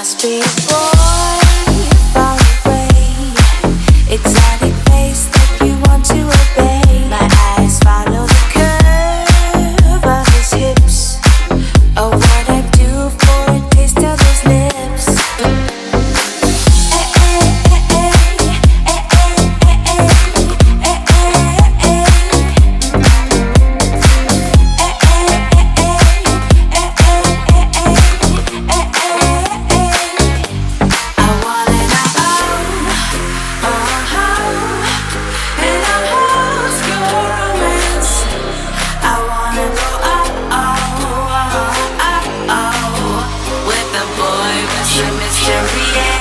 Mr. Mystery